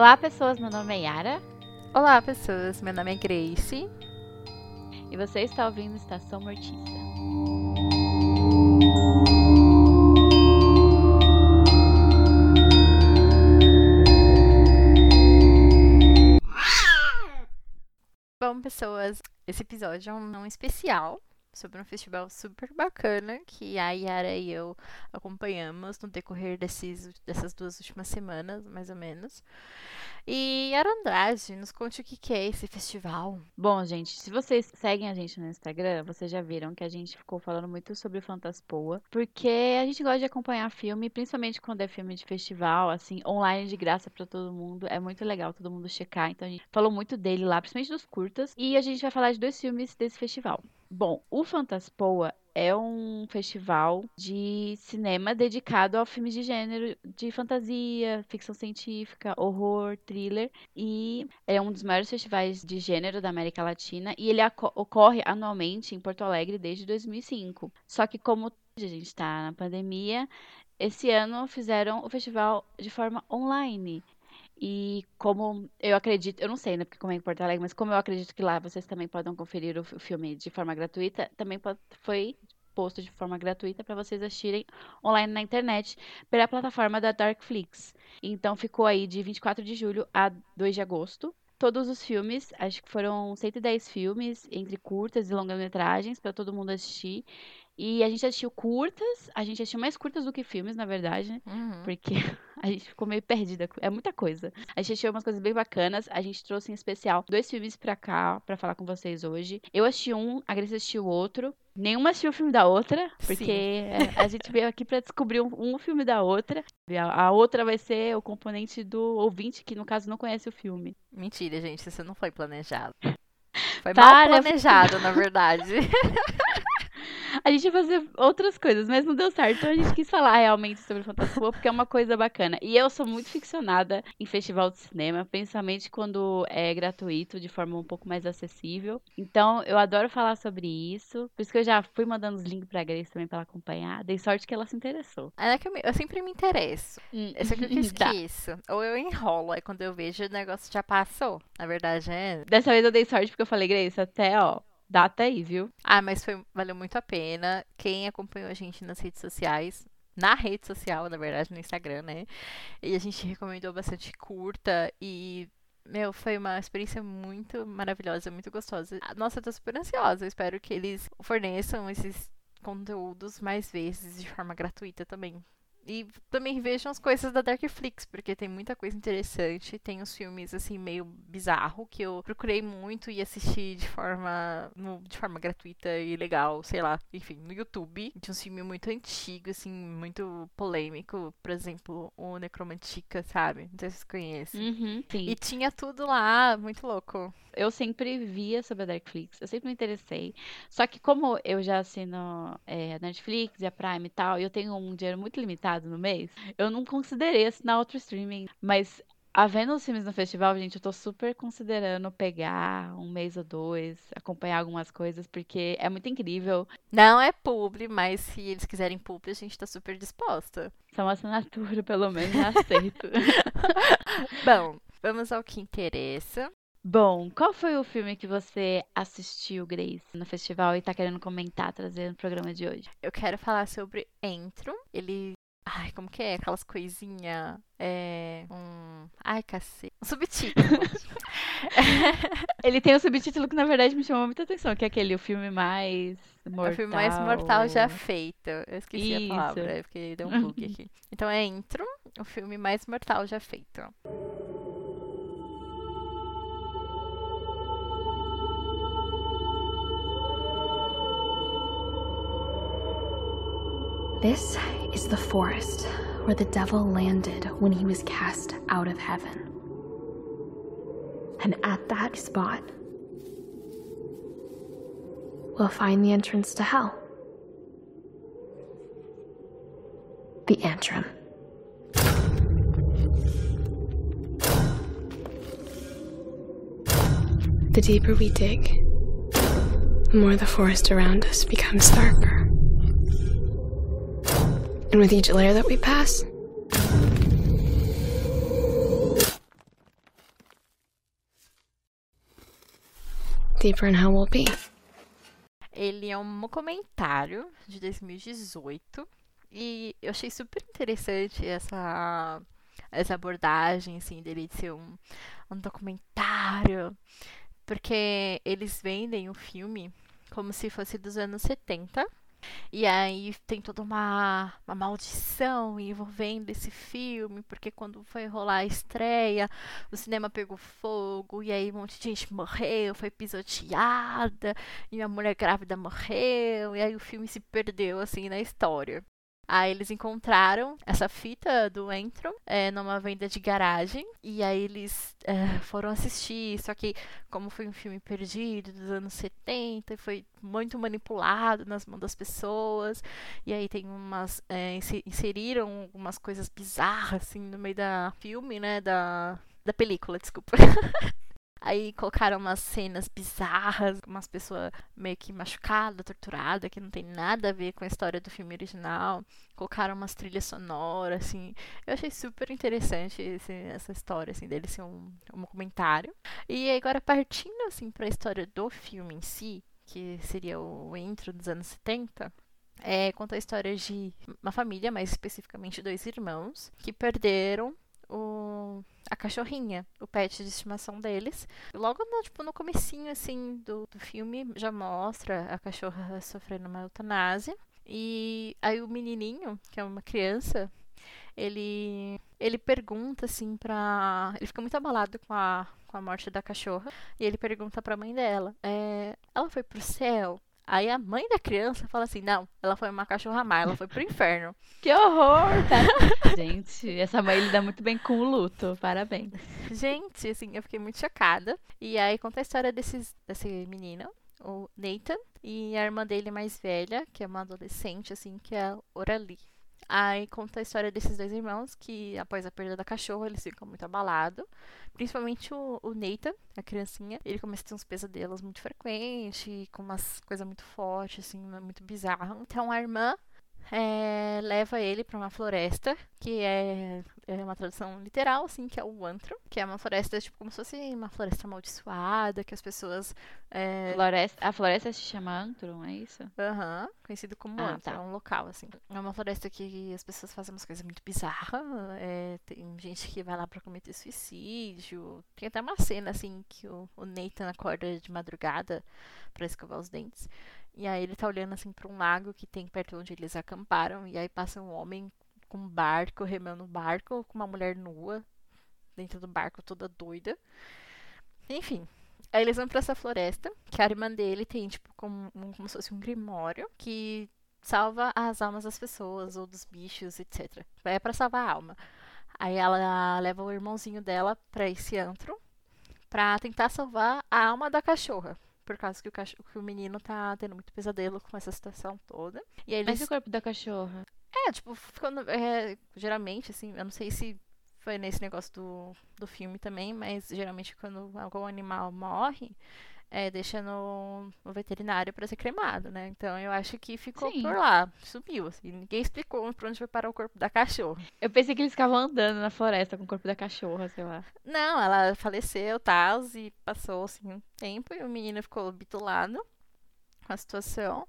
Olá, pessoas. Meu nome é Yara. Olá, pessoas. Meu nome é Grace. E você está ouvindo Estação Mortista. Bom, pessoas, esse episódio é um, um especial sobre um festival super bacana que a Yara e eu acompanhamos no decorrer desses, dessas duas últimas semanas, mais ou menos. E Yara Andrade, nos conte o que, é esse festival. Bom, gente, se vocês seguem a gente no Instagram, vocês já viram que a gente ficou falando muito sobre Fantaspoa, porque a gente gosta de acompanhar filme, principalmente quando é filme de festival, assim, online de graça para todo mundo. É muito legal todo mundo checar. Então a gente falou muito dele lá, principalmente dos curtas. E a gente vai falar de dois filmes desse festival. Bom, o Fantaspoa é um festival de cinema dedicado ao filmes de gênero de fantasia, ficção científica, horror, thriller e é um dos maiores festivais de gênero da América Latina e ele ocorre anualmente em Porto Alegre desde 2005. Só que como a gente está na pandemia, esse ano fizeram o festival de forma online. E como eu acredito, eu não sei, né, porque como é em Porto Alegre, mas como eu acredito que lá vocês também podem conferir o filme de forma gratuita, também foi posto de forma gratuita para vocês assistirem online na internet pela plataforma da Darkflix. Então ficou aí de 24 de julho a 2 de agosto. Todos os filmes, acho que foram 110 filmes, entre curtas e longas-metragens, para todo mundo assistir. E a gente assistiu curtas, a gente assistiu mais curtas do que filmes, na verdade, né? Uhum. Porque a gente ficou meio perdida. É muita coisa. A gente assistiu umas coisas bem bacanas. A gente trouxe em especial dois filmes pra cá, pra falar com vocês hoje. Eu assisti um, a Grace assistiu outro. Nenhuma assistiu o filme da outra, porque a gente veio aqui para descobrir um, um, filme da outra. A, a, outra vai ser o componente do ouvinte, que no caso não conhece o filme. Mentira, gente, isso não foi planejado. Foi Para, mal planejado, na verdade. A gente ia fazer outras coisas, mas não deu certo. Então a gente quis falar realmente sobre Fantaspoa, porque é uma coisa bacana. E eu sou muito ficcionada em festival de cinema, principalmente quando é gratuito, de forma um pouco mais acessível. Então eu adoro falar sobre isso. Por isso que eu já fui mandando os links pra Grace também pra ela acompanhar. Dei sorte que ela se interessou. É que eu, me, eu sempre me interesso. Hum. Só que eu esqueço. Ou eu enrolo, aí quando eu vejo o negócio já passou. Na verdade é. Dessa vez eu dei sorte porque eu falei, Grace, até ó, Data aí, viu? Ah, mas foi, valeu muito a pena. Quem acompanhou a gente nas redes sociais, na rede social, na verdade, no Instagram, né? E a gente recomendou bastante curta e meu, foi uma experiência muito maravilhosa, muito gostosa. Nossa, eu tô super ansiosa. Eu espero que eles forneçam esses conteúdos mais vezes de forma gratuita também. E também vejam as coisas da Darkflix, porque tem muita coisa interessante. Tem uns filmes, assim, meio bizarro, que eu procurei muito e assisti de forma, no, de forma gratuita e legal, sei lá. Enfim, no YouTube. Tinha um filme muito antigo, assim, muito polêmico. Por exemplo, o Necromantica, sabe? Não sei se vocês conhecem. Uhum, e tinha tudo lá, muito louco. Eu sempre via sobre a Darkflix, eu sempre me interessei. Só que como eu já assino é, a Netflix e a Prime e tal, eu tenho um dinheiro muito limitado no mês, eu não considerei assinar outro streaming. Mas Havendo os filmes no festival, gente, eu tô super considerando pegar um mês ou dois, acompanhar algumas coisas, porque é muito incrível. Não é publi, mas se eles quiserem publi, a gente tá super disposta. São assinatura, pelo menos, aceito. Bom, vamos ao que interessa. Bom, qual foi o filme que você assistiu, Grace, no festival e tá querendo comentar, trazer no programa de hoje? Eu quero falar sobre Entro. Ele. Ai, como que é? Aquelas coisinhas. É. Um. Ai, cacete. Um subtítulo. Ele tem um subtítulo que, na verdade, me chamou muita atenção, que é aquele o filme mais mortal. É o filme mais mortal já feito. Eu esqueci Isso. a palavra, porque deu um bug aqui. Então é Entro, o filme mais mortal já feito. This is the forest where the devil landed when he was cast out of heaven. And at that spot, we'll find the entrance to hell. The Antrim. The deeper we dig, the more the forest around us becomes darker. And with each layer that we pass, deeper in how we'll be. Ele é um comentário de 2018 e eu achei super interessante essa essa abordagem assim dele de ser um, um documentário, porque eles vendem o filme como se fosse dos anos 70 e aí tem toda uma, uma maldição envolvendo esse filme, porque quando foi rolar a estreia, o cinema pegou fogo, e aí um monte de gente morreu, foi pisoteada, e a mulher grávida morreu, e aí o filme se perdeu assim na história. Aí eles encontraram essa fita do Entron é, numa venda de garagem. E aí eles é, foram assistir. Só que, como foi um filme perdido dos anos 70, foi muito manipulado nas mãos das pessoas. E aí tem umas. É, inseriram algumas coisas bizarras assim no meio da filme, né? Da, da película, desculpa. Aí colocaram umas cenas bizarras, umas pessoas meio que machucadas, torturadas, que não tem nada a ver com a história do filme original. Colocaram umas trilhas sonoras, assim. Eu achei super interessante esse, essa história, assim, dele ser um, um comentário. E agora, partindo, assim, pra história do filme em si, que seria o intro dos anos 70, é, conta a história de uma família, mais especificamente dois irmãos, que perderam o, a cachorrinha, o pet de estimação deles. Logo no, tipo, no comecinho, assim, do, do filme, já mostra a cachorra sofrendo uma eutanásia. E aí o menininho, que é uma criança, ele ele pergunta assim pra. Ele fica muito abalado com a, com a morte da cachorra. E ele pergunta pra mãe dela: é, Ela foi pro céu? Aí a mãe da criança fala assim: não, ela foi uma cachorra má, ela foi pro inferno. Que horror! Tá? Gente, essa mãe lida muito bem com o luto. Parabéns. Gente, assim, eu fiquei muito chocada. E aí conta a história desses, desse menino, o Nathan, e a irmã dele mais velha, que é uma adolescente, assim, que é a Orali. Aí conta a história desses dois irmãos que, após a perda da cachorra, eles ficam muito abalados. Principalmente o, o Nathan, a criancinha. Ele começa a ter uns pesadelos muito frequentes, com umas coisas muito fortes, assim, muito bizarras. Então a irmã é, leva ele para uma floresta, que é, é, uma tradução literal, assim, que é o antro, que é uma floresta, tipo, como se fosse uma floresta amaldiçoada, que as pessoas... É... Floresta, a floresta se chama antro, é isso? Aham, uhum, conhecido como ah, antro, tá. é um local, assim. É uma floresta que as pessoas fazem umas coisas muito bizarras, é, tem gente que vai lá para cometer suicídio, tem até uma cena, assim, que o, o Nathan acorda de madrugada para escovar os dentes, e aí ele tá olhando assim para um lago que tem perto onde eles acamparam. E aí passa um homem com um barco, remando um barco, com uma mulher nua dentro do barco, toda doida. Enfim. Aí eles vão para essa floresta, que a irmã dele tem, tipo, como, como se fosse um grimório, que salva as almas das pessoas ou dos bichos, etc. É para salvar a alma. Aí ela leva o irmãozinho dela para esse antro para tentar salvar a alma da cachorra por causa que o, cachorro, que o menino tá tendo muito pesadelo com essa situação toda. E aí Mas e o corpo da cachorra? É, tipo, quando, é, geralmente, assim, eu não sei se foi nesse negócio do, do filme também, mas geralmente quando algum animal morre, é, deixa no, no veterinário para ser cremado, né? Então eu acho que ficou Sim. por lá, sumiu, assim. Ninguém explicou pra onde foi parar o corpo da cachorra. Eu pensei que eles ficavam andando na floresta com o corpo da cachorra, sei lá. Não, ela faleceu, tal, e passou, assim, um tempo, e o menino ficou bitulado com a situação.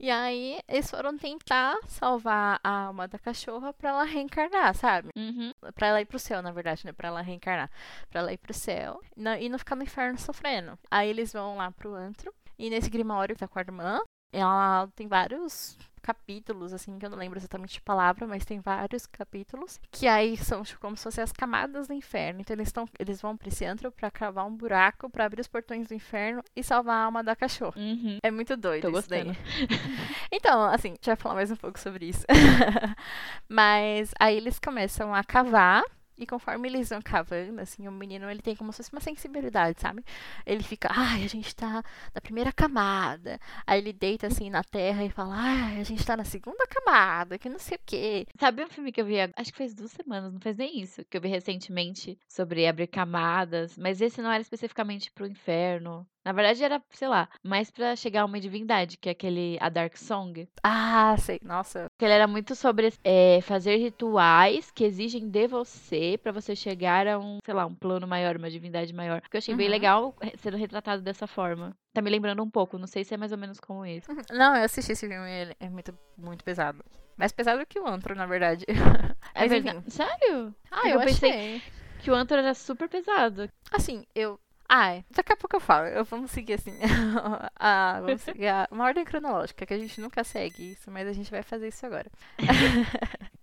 E aí eles foram tentar salvar a alma da cachorra pra ela reencarnar, sabe? Uhum. Pra ela ir pro céu, na verdade, né? Pra ela reencarnar. Pra ela ir pro céu e não ficar no inferno sofrendo. Aí eles vão lá pro antro. E nesse grimório que tá com a irmã, ela tem vários capítulos, assim, que eu não lembro exatamente a palavra, mas tem vários capítulos, que aí são tipo, como se fossem as camadas do inferno. Então eles, tão, eles vão pra esse antro pra cavar um buraco, pra abrir os portões do inferno e salvar a alma da cachorra. Uhum. É muito doido Tô isso gostando. então, assim, a gente vai falar mais um pouco sobre isso. mas aí eles começam a cavar e conforme eles vão cavando, assim, o menino ele tem como se fosse uma sensibilidade, sabe? Ele fica, ai, a gente tá na primeira camada. Aí ele deita assim na terra e fala, ai, a gente tá na segunda camada, que não sei o quê. Sabe um filme que eu vi, acho que faz duas semanas, não faz nem isso, que eu vi recentemente sobre abrir camadas, mas esse não era especificamente pro inferno. Na verdade, era, sei lá, mais pra chegar a uma divindade, que é aquele A Dark Song. Ah, sei. Nossa. Que ele era muito sobre é, fazer rituais que exigem de você pra você chegar a um, sei lá, um plano maior, uma divindade maior. Que eu achei bem Uhum. legal eh, sendo retratado dessa forma. Tá me lembrando um pouco, não sei se é mais ou menos como isso. Não, eu assisti esse filme, ele é muito, muito pesado. Mais pesado que o Antro, na verdade. É Mas verdade. enfim. Sério? Ah, eu, eu pensei-. Que o Antro era super pesado. Assim, eu. Ai, daqui a pouco eu falo. Eu, vamos seguir assim. ah, vamos seguir a- uma ordem cronológica, que a gente nunca segue isso, mas a gente vai fazer isso agora.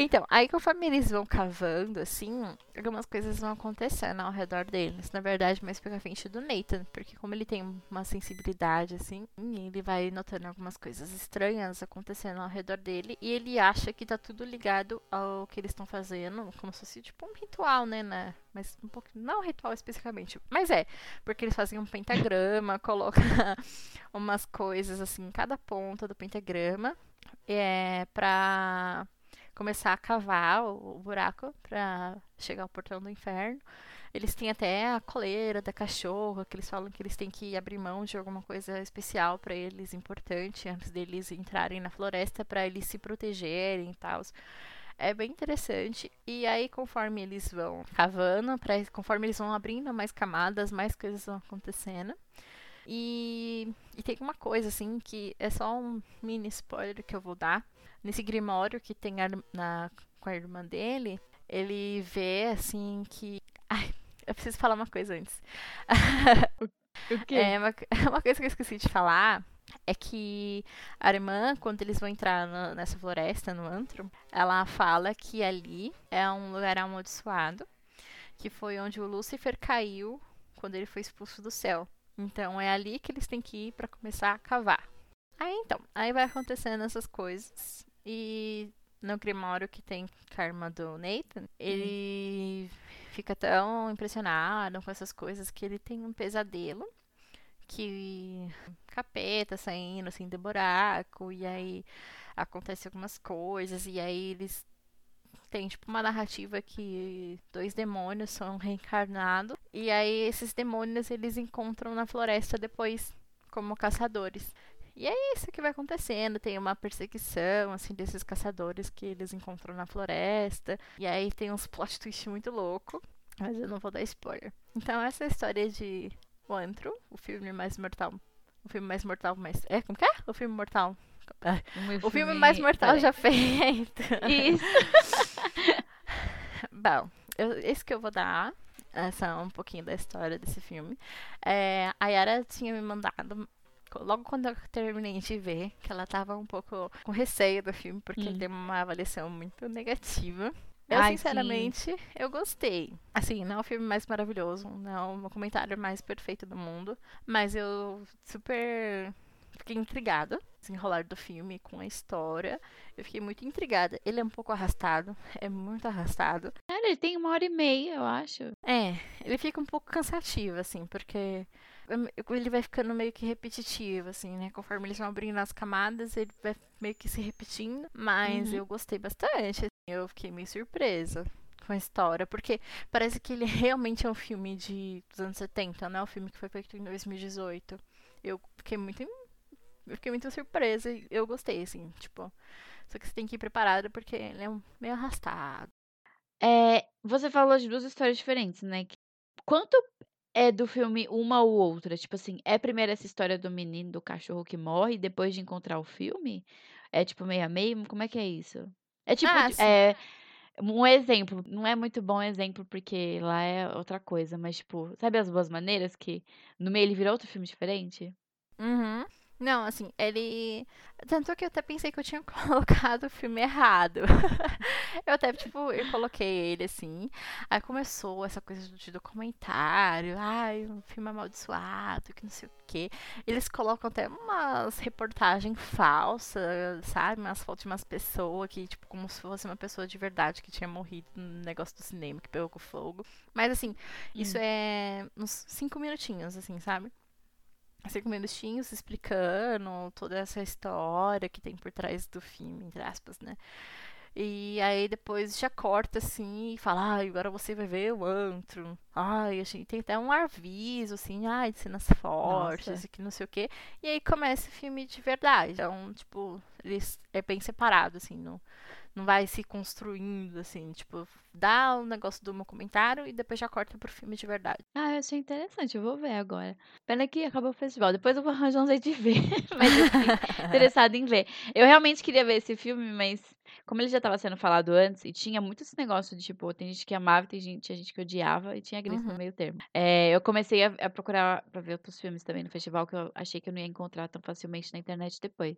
então, aí conforme eles vão cavando, assim, algumas coisas vão acontecendo ao redor deles. Na verdade, mais pela frente do Nathan, porque como ele tem uma sensibilidade, assim, ele vai notando algumas coisas estranhas acontecendo ao redor dele e ele acha que tá tudo ligado ao que eles estão fazendo, como se fosse tipo um ritual, né? né? Mas um pouco. Não um ritual especificamente. Mas é, porque eles fazem um pentagrama, colocam umas coisas assim em cada ponta do pentagrama. É pra começar a cavar o, o buraco pra chegar ao portão do inferno. Eles têm até a coleira da cachorra, que eles falam que eles têm que abrir mão de alguma coisa especial pra eles, importante, antes deles entrarem na floresta, pra eles se protegerem e tal. É bem interessante. E aí, conforme eles vão cavando, pra, conforme eles vão abrindo mais camadas, mais coisas vão acontecendo. E, e tem uma coisa, assim, que é só um mini spoiler que eu vou dar. Nesse grimório que tem a, na, com a irmã dele, ele vê, assim, que. Ai, eu preciso falar uma coisa antes. O quê? É, uma, uma coisa que eu esqueci de falar é que a irmã, quando eles vão entrar no- nessa floresta, no antro, ela fala que ali é um lugar amaldiçoado, que foi onde o Lúcifer caiu quando ele foi expulso do céu. Então é ali que eles têm que ir pra começar a cavar. Aí então, aí vai acontecendo essas coisas e no Grimório que tem com a irmã do Nathan, ele fica tão impressionado com essas coisas que ele tem um pesadelo que capeta saindo assim do buraco e aí acontece algumas coisas e aí eles têm tipo uma narrativa que dois demônios são reencarnados e aí esses demônios eles encontram na floresta depois como caçadores. E é isso que vai acontecendo, tem uma perseguição assim desses caçadores que eles encontram na floresta e aí tem uns plot twist muito louco, mas eu não vou dar spoiler. Então essa é a história de o Antro, o filme mais mortal. O filme mais mortal, mais. É, como que é? O filme mortal. Ah, O filme mais mortal Peraí. já feito. Isso. Bom, eu, esse que eu vou dar. Essa um pouquinho da história desse filme. É, a Yara tinha me mandado. Logo quando eu terminei de ver, que ela tava um pouco com receio do filme, porque Hum. ele tem uma avaliação muito negativa. Eu, Ai, sim. sinceramente, eu gostei. Assim, não é o filme mais maravilhoso, não é o comentário mais perfeito do mundo, mas eu super fiquei intrigada. Desenrolar do filme com a história. Eu fiquei muito intrigada. Ele é um pouco arrastado, é muito arrastado. Cara, ele tem uma hora e meia, eu acho. É, ele fica um pouco cansativo, assim, porque ele vai ficando meio que repetitivo, assim, né? Conforme eles vão abrindo as camadas, ele vai meio que se repetindo. Mas Uhum. eu gostei bastante. assim, eu fiquei meio surpresa com a história, porque parece que ele realmente é um filme de, dos anos 70, não é um filme que foi feito em 2018. Eu fiquei muito. Eu fiquei muito surpresa e eu gostei, assim, tipo. Só que você tem que ir preparado porque ele é um- meio arrastado. É, você falou de duas histórias diferentes, né? Quanto é do filme uma ou outra? Tipo assim, é primeiro essa história do menino, do cachorro que morre, depois de encontrar o filme? É tipo meio a meio? Como é que é isso? É tipo, Ah, é, um exemplo, não é muito bom exemplo porque lá é outra coisa, mas tipo, sabe as boas maneiras que no meio ele virou outro filme diferente? Uhum. Não, assim, ele. Tanto que eu até pensei que eu tinha colocado o filme errado. eu até, tipo, eu coloquei ele assim. Aí começou essa coisa de documentário. Ai, um filme amaldiçoado, que não sei o quê. Eles colocam até umas reportagens falsas, sabe? Umas fotos de umas pessoas que, tipo, como se fosse uma pessoa de verdade que tinha morrido no negócio do cinema, que pegou com fogo. Mas, assim, isso Hum. é uns cinco minutinhos, assim, sabe? Cinco minutinhos explicando toda essa história que tem por trás do filme, entre aspas, né? E aí depois já corta assim e fala, ai, agora você vai ver o antro. Ai, a gente tem até um aviso, assim, ai, de cenas fortes e que não sei o quê. E aí começa o filme de verdade. Então, tipo, eles é bem separado, assim, não, não vai se construindo, assim, tipo, dá o negócio do meu comentário e depois já corta pro filme de verdade. Ah, eu achei interessante, eu vou ver agora. Pena que acabou o festival. Depois eu vou arranjar um jeito de ver. mas assim, interessada em ver. Eu realmente queria ver esse filme, mas como ele já estava sendo falado antes, e tinha muito esse negócio de, tipo, tem gente que amava e tem gente, tinha gente que odiava, e tinha Gris Uhum. no meio termo. É, eu comecei a, a procurar pra ver outros filmes também no festival, que eu achei que eu não ia encontrar tão facilmente na internet depois.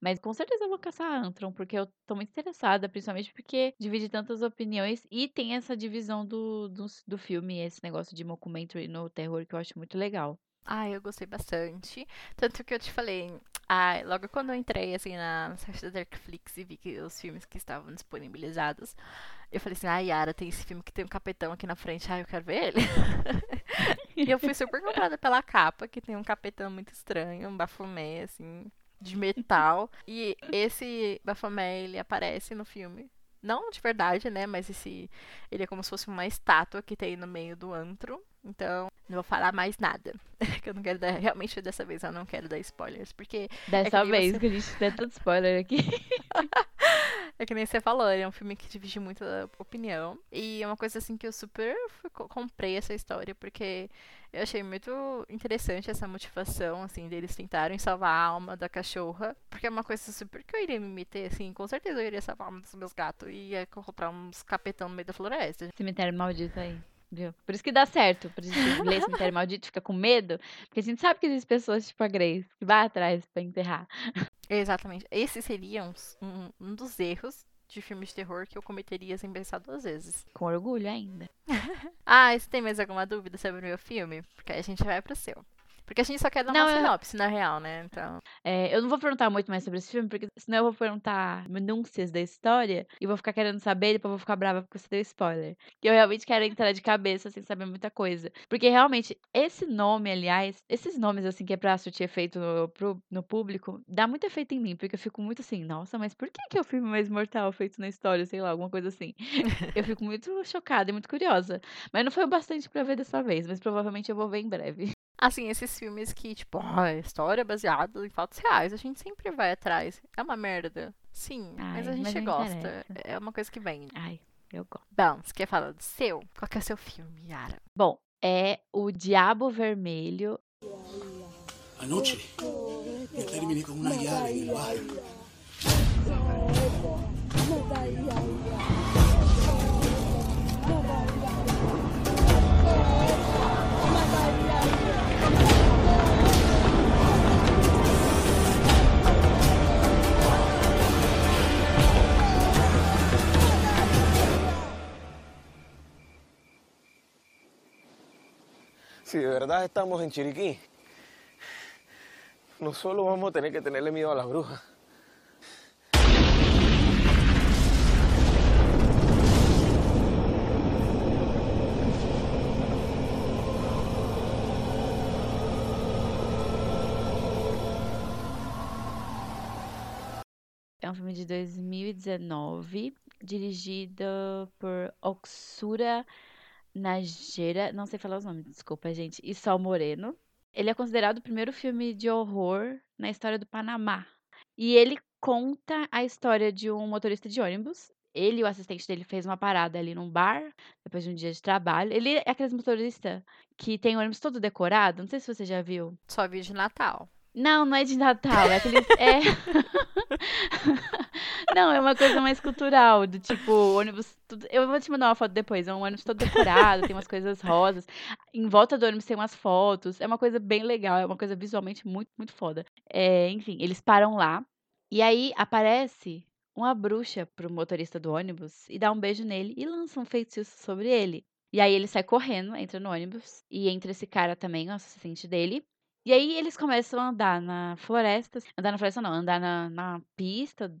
Mas com certeza eu vou caçar Antron, porque eu tô muito interessada, principalmente porque divide tantas opiniões e tem essa divisão do, do, do filme, esse negócio de mockumentary no terror, que eu acho muito legal. Ah, eu gostei bastante. Tanto que eu te falei, ah, logo quando eu entrei assim na, site da Darkflix e vi que os filmes que estavam disponibilizados, eu falei assim, ah, Yara, tem esse filme que tem um capetão aqui na frente, ah, eu quero ver ele. e eu fui super comprada pela capa, que tem um capetão muito estranho, um bafomé, assim, de metal. e esse bafomé, ele aparece no filme. Não de verdade, né? Mas esse. Ele é como se fosse uma estátua que tem no meio do antro. Então, não vou falar mais nada. que eu não quero dar. Realmente, dessa vez eu não quero dar spoilers. Porque Dessa nem vez você- que a gente tem tanto spoiler aqui. é que nem você falou, ele é um filme que divide muito a opinião. E é uma coisa assim que eu super comprei essa história, porque eu achei muito interessante essa motivação, assim, deles tentarem salvar a alma da cachorra. Porque é uma coisa super que eu iria me meter, assim, com certeza eu iria salvar a alma dos meus gatos e ia comprar uns capetão no meio da floresta. Cemitério maldito aí. Viu? Por isso que dá certo. Por isso que lê cemitério maldito fica com medo. Porque a gente sabe que existem pessoas tipo a Grace que vai atrás pra enterrar. Exatamente. Esse seria um, um, um dos erros de filmes de terror que eu cometeria sem pensar duas vezes. Com orgulho ainda. Ah, e você tem mais alguma dúvida sobre o meu filme? Porque aí a gente vai pro seu. Porque a gente só quer dar Não, uma eu- sinopse, na real, né? Então. É, eu não vou perguntar muito mais sobre esse filme, porque senão eu vou perguntar minúcias da história e vou ficar querendo saber depois vou ficar brava porque você deu spoiler. E eu realmente quero entrar de cabeça sem saber muita coisa. Porque realmente, esse nome, aliás, esses nomes assim que é pra surtir efeito no, pro- no público, dá muito efeito em mim, porque eu fico muito assim, nossa, mas por que, que é o filme mais mortal feito na história? Sei lá, alguma coisa assim. eu fico muito chocada e muito curiosa. Mas não foi o bastante pra ver dessa vez, mas provavelmente eu vou ver em breve. Assim, esses filmes que, tipo, ah, história baseada em fatos reais, a gente sempre vai atrás. É uma merda. Sim, mas Ai, a gente mas gosta. interessa. É uma coisa que vem. Ai, eu gosto. Bom, você quer falar do seu? Qual que é o seu filme, Yara? Bom, é o Diabo Vermelho. Anoche me terminé con una llave en el. Si de verdad estamos en Chiriquí, no solo vamos a tener que tenerle miedo a las brujas. É um filme de 2019, dirigido por Oxura Najera. Não sei falar os nomes, desculpa, gente. E Sol Moreno. Ele é considerado o primeiro filme de horror na história do Panamá. E ele conta a história de um motorista de ônibus. Ele e o assistente dele fez uma parada ali num bar, depois de um dia de trabalho. Ele é aqueles motoristas que tem o ônibus todo decorado. Não sei se você já viu. Só vi de Natal. Não, não é de Natal, é aqueles. É... não, é uma coisa mais cultural, do tipo, ônibus. Tudo... Eu vou te mandar uma foto depois. É um ônibus todo decorado, tem umas coisas rosas. Em volta do ônibus tem umas fotos. É uma coisa bem legal, é uma coisa visualmente muito, muito foda. É, enfim, eles param lá. E aí aparece uma bruxa pro motorista do ônibus e dá um beijo nele e lança um feitiço sobre ele. E aí ele sai correndo, entra no ônibus e entra esse cara também, o assistente dele. E aí eles começam a andar na floresta. Andar na floresta não, andar na, na pista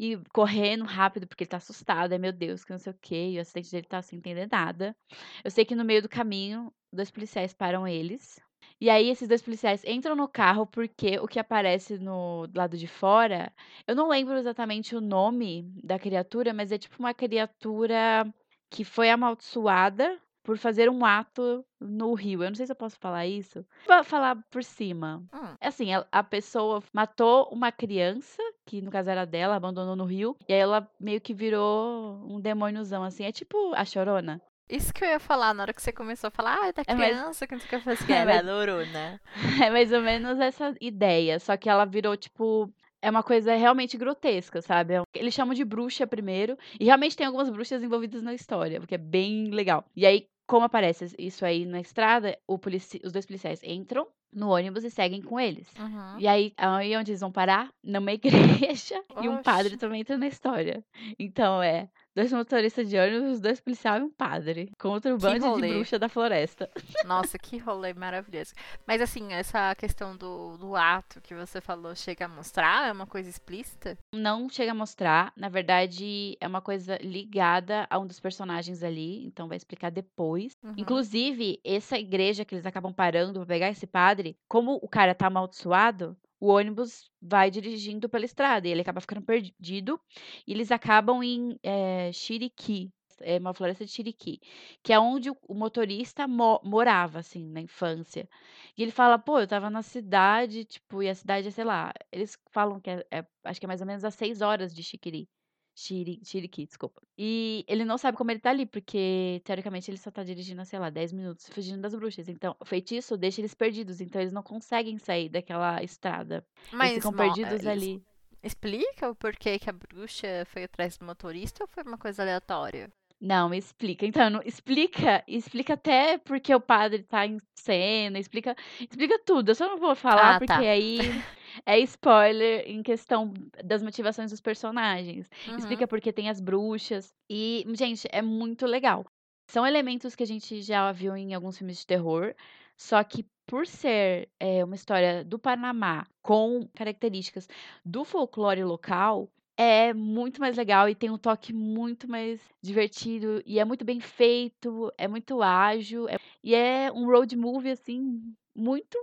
e correndo rápido porque ele tá assustado. Ai meu Deus, que não sei o quê. E o assistente dele tá sem entender nada. Eu sei que no meio do caminho, dois policiais param eles. E aí esses dois policiais entram no carro porque o que aparece no lado de fora, eu não lembro exatamente o nome da criatura, mas é tipo uma criatura que foi amaldiçoada por fazer um ato no rio. Eu não sei se eu posso falar isso. Vou falar por cima. Hum. É Assim, a, a pessoa matou uma criança, que no caso era dela, abandonou no rio, e aí ela meio que virou um demôniozão, assim. É tipo a chorona. Isso que eu ia falar na hora que você começou a falar, ah, é da É, criança, que não sei o que eu falei assim, É, é, mas- Lorona. É mais ou menos essa ideia. Só que ela virou, tipo. É uma coisa realmente grotesca, sabe? Eles chamam de bruxa primeiro. E realmente tem algumas bruxas envolvidas na história, porque é bem legal. E aí, como aparece isso aí na estrada, o polici- os dois policiais entram no ônibus e seguem com eles. Uhum. E aí, aí onde eles vão parar? Numa igreja. E um padre também entra na história. Então é. Dois motoristas de ônibus, dois policiais e um padre. Contra o Que bando de bruxa da floresta. Nossa, que rolê maravilhoso. Mas assim, essa questão do, do ato que você falou chega a mostrar é uma coisa explícita? não chega a mostrar. Na verdade, é uma coisa ligada a um dos personagens ali. Então vai explicar depois. Uhum. Inclusive, essa igreja que eles acabam parando pra pegar esse padre, como o cara tá amaldiçoado, o ônibus vai dirigindo pela estrada e ele acaba ficando perdido. E eles acabam em é, Chiriquí. É uma floresta de Chiriquí, que é onde o o motorista mo- morava, assim, na infância. E ele fala, pô, eu tava na cidade, tipo, e a cidade é, sei lá, eles falam que é, é- acho que é mais ou menos às seis horas de Chiquiri. Chiri, Chiriquí, desculpa. E ele não sabe como ele tá ali, porque, teoricamente, ele só tá dirigindo, sei lá, 10 minutos, fugindo das bruxas. Então, o feitiço deixa eles perdidos, então eles não conseguem sair daquela estrada. eles ficam mo- perdidos ali. Explica o porquê que a bruxa foi atrás do motorista ou foi uma coisa aleatória? Não, explica. Então, não- explica, explica até porque o padre tá em cena, explica, explica tudo. Eu só não vou falar Ah, porque tá. aí é spoiler em questão das motivações dos personagens. Uhum. Explica porque tem as bruxas. E, gente, é muito legal. São elementos que a gente já viu em alguns filmes de terror, só que por ser é, uma história do Panamá com características do folclore local, é muito mais legal e tem um toque muito mais divertido e é muito bem feito, é muito ágil é- e é um road movie assim muito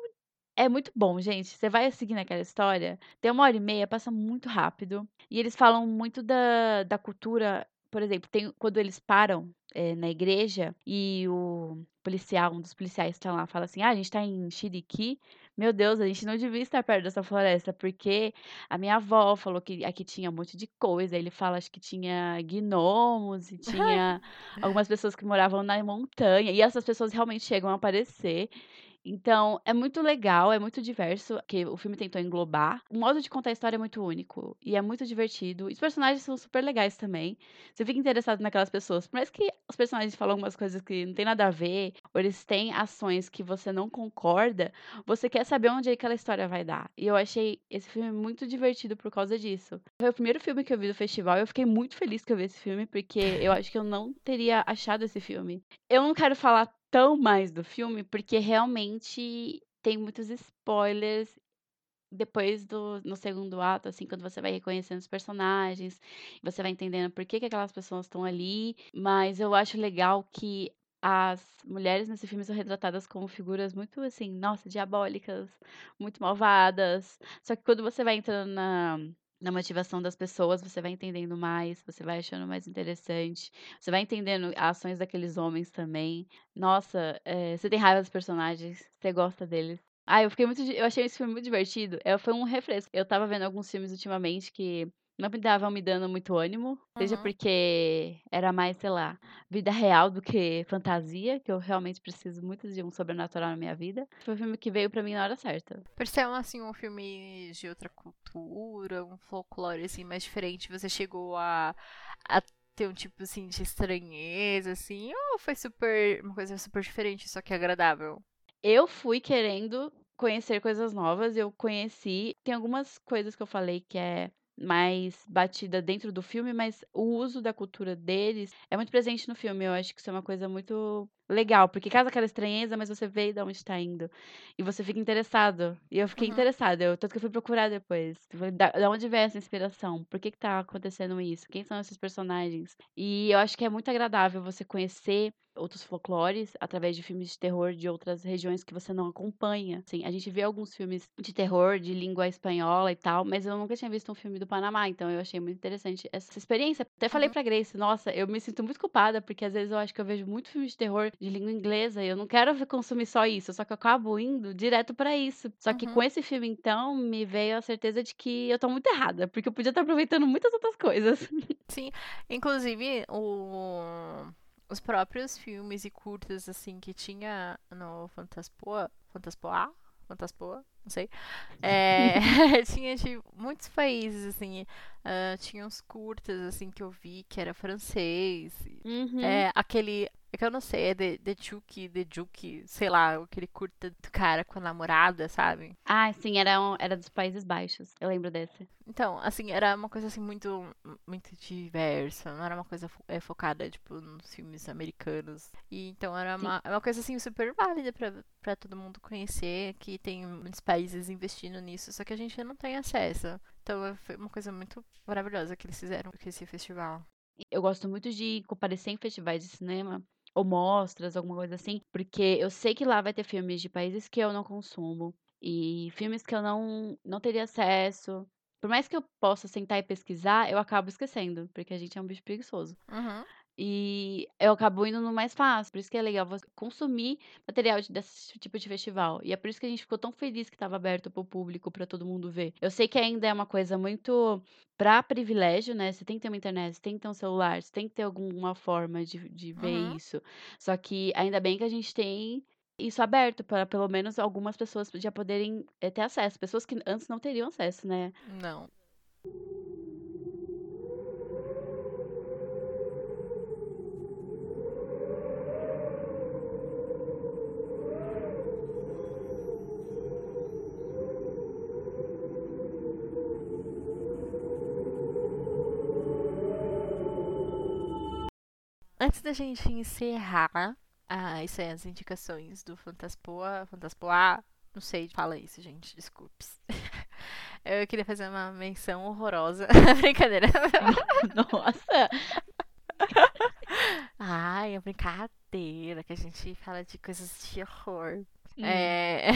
é muito bom, gente. Você vai seguindo aquela história, tem uma hora e meia, passa muito rápido. E eles falam muito da, da cultura. Por exemplo, tem, quando eles param eh, na igreja e o policial, um dos policiais está lá, fala assim: Ah, a gente tá em Chiriquí. Meu Deus, a gente não devia estar perto dessa floresta, porque a minha avó falou que aqui tinha um monte de coisa. Ele fala, acho que tinha gnomos e tinha algumas pessoas que moravam na montanha. E essas pessoas realmente chegam a aparecer. Então, é muito legal, é muito diverso, que o filme tentou englobar. O modo de contar a história é muito único e é muito divertido. E os personagens são super legais também. Você fica interessado naquelas pessoas. Por mais que os personagens falam algumas coisas que não tem nada a ver, ou eles têm ações que você não concorda, você quer saber onde aquela história vai dar. E eu achei esse filme muito divertido por causa disso. Foi o primeiro filme que eu vi do festival e eu fiquei muito feliz que eu vi esse filme, porque eu acho que eu não teria achado esse filme. Eu não quero falar tão mais do filme, porque realmente tem muitos spoilers depois do no segundo ato, assim, quando você vai reconhecendo os personagens, você vai entendendo por que, que aquelas pessoas estão ali. Mas eu acho legal que as mulheres nesse filme são retratadas como figuras muito, assim, nossa, diabólicas, muito malvadas. Só que quando você vai entrando na, na motivação das pessoas, você vai entendendo mais, você vai achando mais interessante, você vai entendendo ações daqueles homens também. Nossa, eh, você tem raiva dos personagens, você gosta deles. Ah, eu fiquei muito. Eu achei esse filme muito divertido. É, foi um refresco. Eu tava vendo alguns filmes ultimamente que não me davam me dando muito ânimo. Seja Uhum. porque era mais, sei lá, vida real do que fantasia, que eu realmente preciso muito de um sobrenatural na minha vida. Foi um filme que veio pra mim na hora certa. Por ser um, assim, um filme de outra cultura, um folclore assim, mais diferente, você chegou a, a ter um tipo assim de estranheza, assim, ou foi super. uma coisa super diferente, só que agradável? Eu fui querendo conhecer coisas novas, eu conheci. Tem algumas coisas que eu falei que é mais batida dentro do filme, mas o uso da cultura deles é muito presente no filme. Eu acho que isso é uma coisa muito legal, porque causa aquela estranheza, mas você vê de onde está indo. E você fica interessado. E eu fiquei Uhum. interessada, eu, tanto que eu fui procurar depois. Da, da onde veio essa inspiração? Por que que tá acontecendo isso? Quem são esses personagens? E eu acho que é muito agradável você conhecer outros folclores através de filmes de terror de outras regiões que você não acompanha. Assim, a gente vê alguns filmes de terror de língua espanhola e tal, mas eu nunca tinha visto um filme do Panamá, então eu achei muito interessante essa experiência. Até falei Uhum. pra Grace, nossa, eu me sinto muito culpada, porque às vezes eu acho que eu vejo muito filme de terror de língua inglesa e eu não quero consumir só isso, só que eu acabo indo direto pra isso. Só que Uhum. com esse filme, então, me veio a certeza de que eu tô muito errada, porque eu podia estar aproveitando muitas outras coisas. Sim, inclusive o- os próprios filmes e curtas assim que tinha no Fantaspoa, Fantaspoa, Fantaspoa, não sei, é, tinha de muitos países assim, ah, tinha uns curtas assim que eu vi que era francês, Uhum. é aquele é que eu não sei, é The, The Juke, The Juke, sei lá, aquele curta do cara com a namorada, sabe? Ah, sim, era, um- era dos Países Baixos. Eu lembro desse. Então, assim, era uma coisa assim muito muito diversa, não era uma coisa fo- é, focada tipo nos filmes americanos. E então era Sim. uma, é uma coisa assim super válida pra para todo mundo conhecer, que tem muitos países investindo nisso, só que a gente não tem acesso. Então é- foi uma coisa muito maravilhosa que eles fizeram com esse festival. Eu gosto muito de comparecer em festivais de cinema ou mostras, alguma coisa assim, porque eu sei que lá vai ter filmes de países que eu não consumo e filmes que eu não, não teria acesso. Por mais que eu possa sentar e pesquisar, eu acabo esquecendo, porque a gente é um bicho preguiçoso. Uhum. E eu acabo indo no mais fácil. Por isso que é legal você consumir material de- desse tipo de festival. E é por isso que a gente ficou tão feliz que estava aberto para o público, para todo mundo ver. Eu sei que ainda é uma coisa muito pra privilégio, né? Você tem que ter uma internet, você tem que ter um celular, você tem que ter alguma forma de, de ver Uhum. isso. Só que ainda bem que a gente tem isso aberto para pelo menos algumas pessoas já poderem eh, ter acesso. Pessoas que antes não teriam acesso, né? Não. Antes da gente encerrar, ah, isso é as indicações do Fantaspoa, Fantaspoa, não sei, fala isso, gente, desculpes. Eu queria fazer uma menção horrorosa. Brincadeira. Nossa! Ai, é brincadeira que a gente fala de coisas de horror. Hum. É.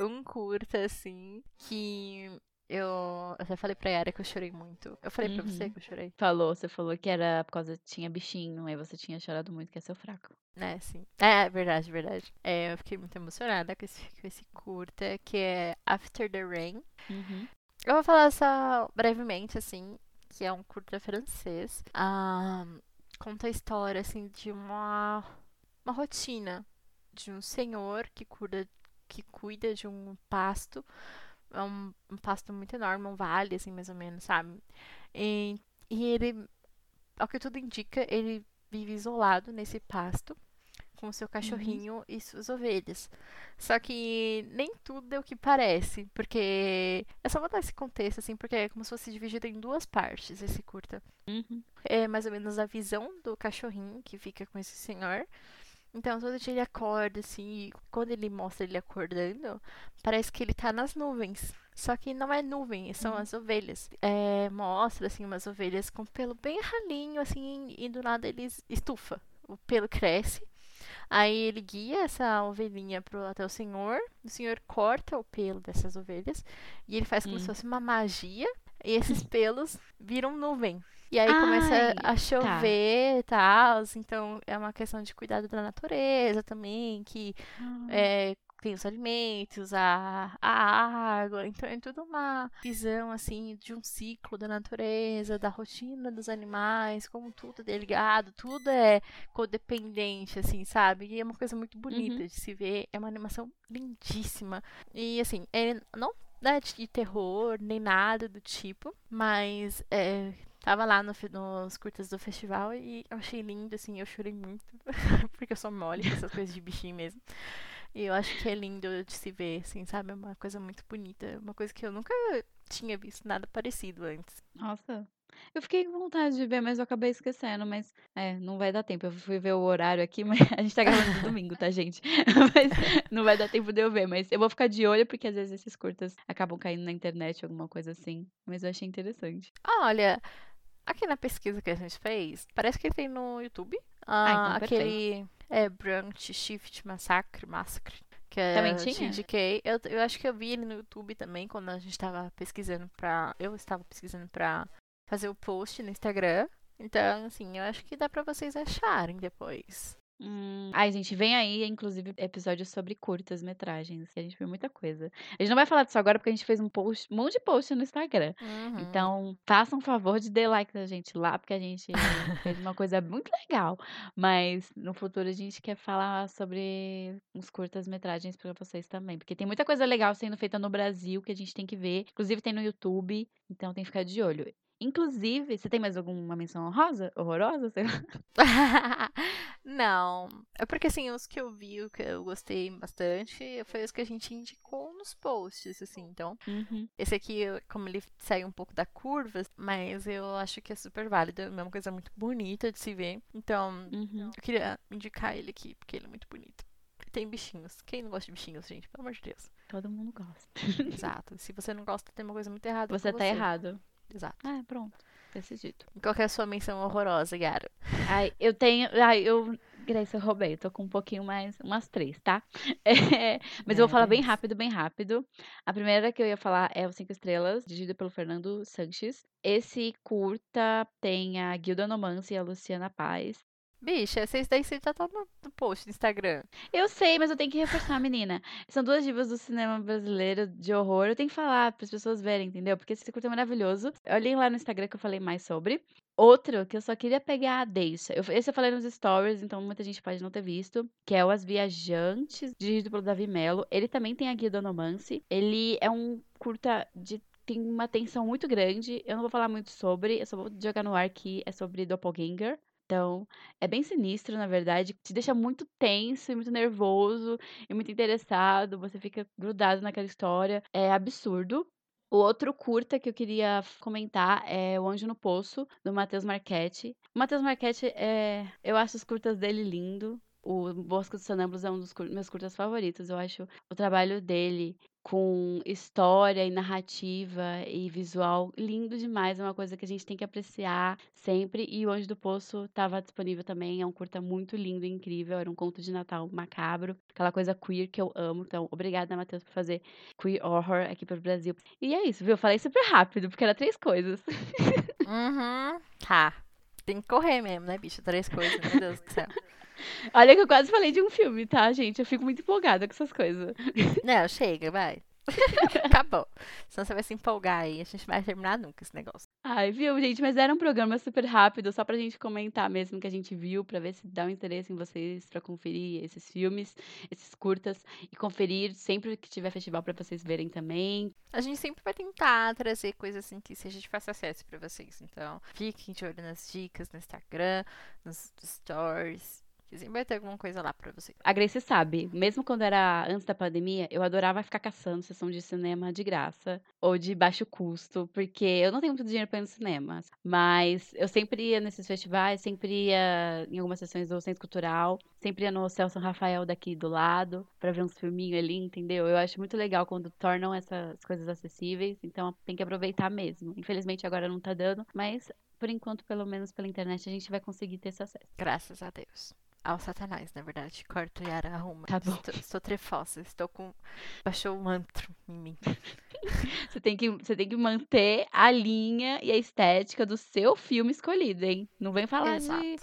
um curta, assim, que eu até falei pra Yara que eu chorei muito. Eu falei pra você Uhum. que eu chorei, Falou, você falou que era por causa tinha bichinho, aí você tinha chorado muito, que é seu fraco. né? Sim. É, verdade, verdade. É, eu fiquei muito emocionada com esse, com esse curta, que é After the Rain. Uhum. Eu vou falar só brevemente, assim, que é um curta francês. Ah, conta a história, assim, de uma, uma rotina de um senhor que cuida, que cuida de um pasto. É um, um pasto muito enorme, um vale, assim, mais ou menos, sabe? E, e ele, ao que tudo indica, ele vive isolado nesse pasto com o seu cachorrinho e suas ovelhas. Só que nem tudo é o que parece, porque é só botar esse contexto assim, porque é como se fosse dividido em duas partes esse curta. Uhum. É mais ou menos a visão do cachorrinho que fica com esse senhor. Então, todo dia ele acorda, assim, e quando ele mostra ele acordando, parece que ele tá nas nuvens. Só que não é nuvem, são Uhum. as ovelhas. É, mostra, assim, umas ovelhas com pelo bem ralinho, assim, e do nada ele estufa. O pelo cresce. Aí ele guia essa ovelhinha pro, até o senhor. O senhor corta o pelo dessas ovelhas. E ele faz como Hum. se fosse uma magia. E esses pelos viram nuvem. E aí começa Ai, a chover e tal. Então é uma questão de cuidado da natureza também. Que é, tem os alimentos, a, a água. Então é tudo uma visão assim de um ciclo da natureza, da rotina dos animais, como tudo é ligado, tudo é codependente, assim, sabe? E é uma coisa muito bonita Uhum. de se ver. É uma animação lindíssima. E assim, ele não é de terror, nem nada do tipo, mas é, Tava lá no nos curtas do festival e eu achei lindo, assim, eu chorei muito. porque eu sou mole com essas coisas de bichinho mesmo. E eu acho que é lindo de se ver, assim, sabe? É uma coisa muito bonita. Uma coisa que eu nunca tinha visto nada parecido antes. Nossa. Eu fiquei com vontade de ver, mas eu acabei esquecendo. Mas, é, não vai dar tempo. Eu fui ver o horário aqui, mas a gente tá gravando no domingo, tá, gente? Mas não vai dar tempo de eu ver. Mas eu vou ficar de olho, porque às vezes esses curtas acabam caindo na internet, alguma coisa assim. Mas eu achei interessante. Olha, aqui na pesquisa que a gente fez, parece que tem no YouTube. Ah, então aquele. É, Brunch Shift Massacre, Massacre. Que é Também tinha? TDK. Eu, eu acho que eu vi ele no YouTube também, quando a gente tava pesquisando pra. Eu estava pesquisando pra fazer o post no Instagram. Então, assim, eu acho que dá pra vocês acharem depois. Hum, Ai, gente, vem aí, inclusive, episódios sobre curtas metragens. que A gente viu muita coisa. A gente não vai falar disso agora porque a gente fez um, post, um monte de post no Instagram. Uhum. Então, façam um favor de dar like na gente lá, porque a gente fez uma coisa muito legal. Mas no futuro a gente quer falar sobre uns curtas-metragens pra vocês também. Porque tem muita coisa legal sendo feita no Brasil que a gente tem que ver. Inclusive tem no YouTube, então tem que ficar de olho. Inclusive, você tem mais alguma menção honrosa? Horrorosa? Sei lá. Não. É porque, assim, os que eu vi, o que eu gostei bastante, foi os que a gente indicou nos posts, assim. Então, Uhum. esse aqui, como ele sai um pouco da curva, mas eu acho que é super válido. É uma coisa muito bonita de se ver. Então, Uhum. eu queria indicar ele aqui, porque ele é muito bonito. Tem bichinhos. Quem não gosta de bichinhos, gente? Pelo amor de Deus. Todo mundo gosta. Exato. Se você não gosta, tem uma coisa muito errada Você com tá errado. Exato. Ah, pronto. Decidido. Qual é a sua menção horrorosa, Yara? Ai, eu tenho. Ai, eu. Grace, eu roubei. Eu tô com um pouquinho mais. Umas três, tá? É, mas eu vou falar bem rápido, bem rápido. A primeira que eu ia falar é o Cinco Estrelas, dirigido pelo Fernando Sanches. Esse curta tem a Gilda Nomance e a Luciana Paz. Bicha, esses daí você já tá no, no post do Instagram. Eu sei, mas eu tenho que reforçar, menina. São duas divas do cinema brasileiro de horror. Eu tenho que falar para as pessoas verem, entendeu? Porque esse curta é maravilhoso. Olhem lá no Instagram que eu falei mais sobre. Outro que eu só queria pegar a deixa. Eu, esse eu falei nos stories, então muita gente pode não ter visto. Que é o As Viajantes, dirigido pelo Davi Mello. Ele também tem a Guia do Anomance. Ele é um curta de. Tem uma tensão muito grande. Eu não vou falar muito sobre, eu só vou jogar no ar que é sobre Doppelganger. Então, é bem sinistro, na verdade. Te deixa muito tenso e muito nervoso e muito interessado. Você fica grudado naquela história. É absurdo. O outro curta que eu queria comentar é O Anjo no Poço, do Matheus Marchetti. O Matheus Marchetti, é... eu acho os curtas dele lindo. O Bosque dos Sonâmbulos é um dos meus curtas favoritos. Eu acho o trabalho dele com história e narrativa e visual lindo demais. É uma coisa que a gente tem que apreciar sempre. E O Anjo do Poço estava disponível também. É um curta muito lindo e incrível. Era um conto de Natal macabro. Aquela coisa queer que eu amo. Então, obrigada, Matheus, por fazer queer horror aqui pro Brasil. E é isso, viu? Eu falei super rápido, porque era três coisas. Uhum. Tá. Tem que correr mesmo, né, bicho? Três coisas, meu Deus do céu. Olha que eu quase falei de um filme, tá, gente? Eu fico muito empolgada com essas coisas. Não, chega, vai. Acabou. Senão você vai se empolgar aí. A gente vai terminar nunca esse negócio. Ai, viu, gente? Mas era um programa super rápido, só pra gente comentar mesmo que a gente viu, pra ver se dá um interesse em vocês pra conferir esses filmes, esses curtas e conferir sempre que tiver festival pra vocês verem também. A gente sempre vai tentar trazer coisas assim que seja de fácil acesso pra vocês. Então, fiquem de olho nas dicas no Instagram, nos stories. Que sempre vai ter alguma coisa lá pra vocês. A Grace sabe, mesmo quando era antes da pandemia, eu adorava ficar caçando sessão de cinema de graça ou de baixo custo, porque eu não tenho muito dinheiro pra ir no cinema. Mas eu sempre ia nesses festivais, sempre ia em algumas sessões do Centro Cultural, sempre ia no Celso Rafael daqui do lado pra ver uns filminhos ali, entendeu? Eu acho muito legal quando tornam essas coisas acessíveis, então tem que aproveitar mesmo. Infelizmente agora não tá dando, mas por enquanto, pelo menos pela internet, a gente vai conseguir ter esse acesso. Graças a Deus. Ao Satanás, na verdade. Corto e arruma. Tá bom. Estou, estou trefosa. Estou com. Baixou um antro em mim. Você tem, que, você tem que manter a linha e a estética do seu filme escolhido, hein? Não vem falar Exato. de.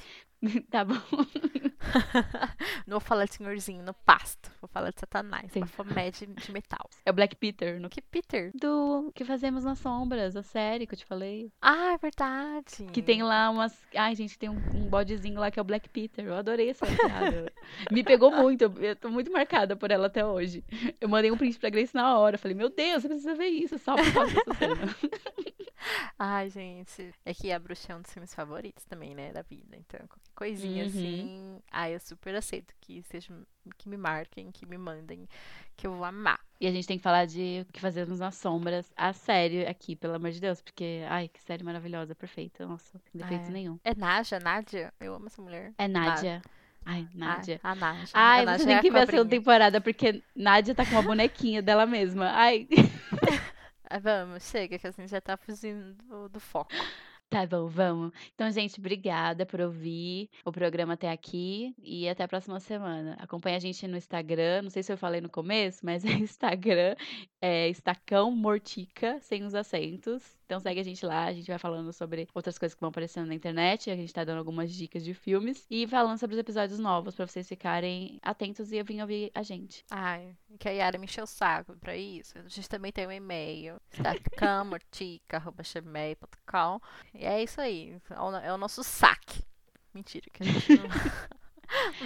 Tá bom. Não vou falar de senhorzinho no pasto. Vou falar de Satanás. Sim. Bafomé de, de metal. É o Black Peter, no Que Peter. do que fazemos nas sombras, a série que eu te falei. Ah, é verdade. Que tem lá umas. Ai, gente, tem um, um bodezinho lá que é o Black Peter. Eu adorei essa piada. Me pegou muito. Eu, eu tô muito marcada por ela até hoje. Eu mandei um print pra Grace na hora. Falei, meu Deus, você precisa ver isso, só por causa dessa cena. Ai, gente. É que a bruxa é um dos filmes favoritos também, né? Da vida. Então, qualquer coisinha Uhum. assim. Ai, eu super aceito que seja. Que me marquem, que me mandem. Que eu vou amar. E a gente tem que falar de o que fazemos nas sombras, a série aqui, pelo amor de Deus, porque, ai, que série maravilhosa, perfeita, nossa, sem defeitos É. nenhum. É Naja, Nádia? Eu amo essa mulher. É Nádia. Ai, Nádia. Ah, a Nádia. Ai, A Nádia você é tem a que ver a segunda temporada, porque Nádia tá com uma bonequinha dela mesma. Ai, Ah, Vamos, chega, que a gente já tá fugindo do, do foco. Tá bom, vamos. Então, gente, obrigada por ouvir o programa até aqui e até a próxima semana. Acompanhe a gente no Instagram, não sei se eu falei no começo, mas é Instagram, é Estacão Mortica, sem os acentos. Então segue a gente lá, a gente vai falando sobre outras coisas que vão aparecendo na internet, a gente tá dando algumas dicas de filmes e falando sobre os episódios novos pra vocês ficarem atentos e vir ouvir a gente. Ai, que a Yara me encheu o saco pra isso. A gente também tem um e-mail, estacamortica.gmail.com e é isso aí, é o, é o nosso saque. Mentira, que a gente não...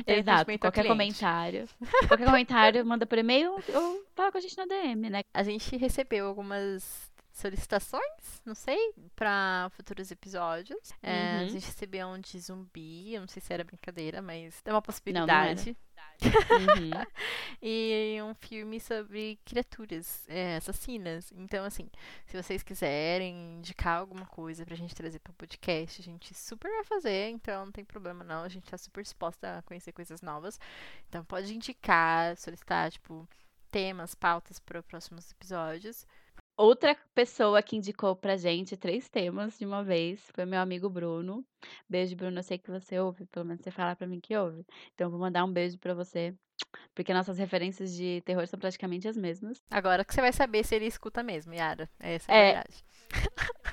Exato, qualquer comentário. Qualquer comentário, manda por e-mail ou fala com a gente na DM, né? A gente recebeu algumas solicitações, não sei, para futuros episódios. É, A Uhum. gente recebeu um de zumbi, eu não sei se era brincadeira, mas é uma não era. possibilidade. Uhum. e um filme sobre criaturas é, assassinas. Então, assim, se vocês quiserem indicar alguma coisa pra gente trazer pro podcast, a gente super vai fazer, então não tem problema não. A gente tá super disposta a conhecer coisas novas. Então pode indicar, solicitar, tipo, temas, pautas para próximos episódios. Outra pessoa que indicou pra gente três temas de uma vez foi meu amigo Bruno. Beijo, Bruno. Eu sei que você ouve, pelo menos você fala pra mim que ouve. Então eu vou mandar um beijo pra você, porque nossas referências de terror são praticamente as mesmas. Agora que você vai saber se ele escuta mesmo, Yara. Essa é a É. verdade.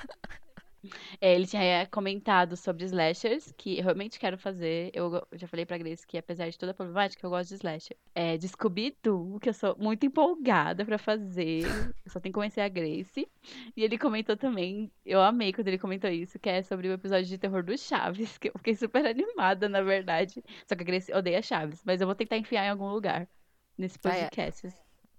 É, ele tinha comentado sobre slashers, que eu realmente quero fazer. Eu já falei pra Grace que, apesar de toda a problemática, eu gosto de slasher. É, de Scooby-Doo, que eu sou muito empolgada pra fazer. Eu só tenho que convencer a Grace. E ele comentou também, eu amei quando ele comentou isso, que é sobre o episódio de terror do Chaves, que eu fiquei super animada, na verdade. Só que a Grace odeia Chaves, mas eu vou tentar enfiar em algum lugar nesse é. podcast.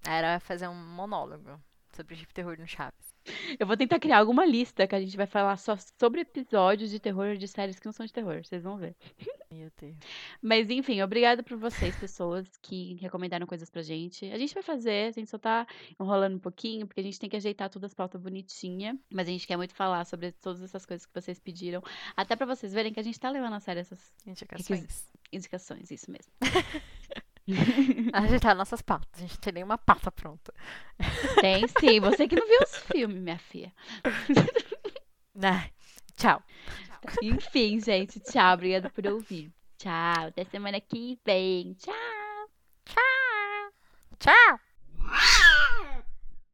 A Yara vai fazer um monólogo sobre terror no Chaves. Eu vou tentar criar alguma lista que a gente vai falar só sobre episódios de terror de séries que não são de terror, vocês vão ver. Meu Deus. Mas enfim, obrigada por vocês, pessoas que recomendaram coisas pra gente. A gente vai fazer, a gente só tá enrolando um pouquinho, porque a gente tem que ajeitar todas as pautas bonitinha. Mas a gente quer muito falar sobre todas essas coisas que vocês pediram. Até pra vocês verem que a gente tá levando a sério essas Indicações. indicações, isso mesmo. Ajeitar nossas pautas. A gente não tem nenhuma pauta pronta. Tem sim, você que não viu os filmes, minha filha. Ai, tchau. Enfim, gente, tchau, obrigada por ouvir. Tchau, até semana que vem. Tchau. Tchau. Tchau.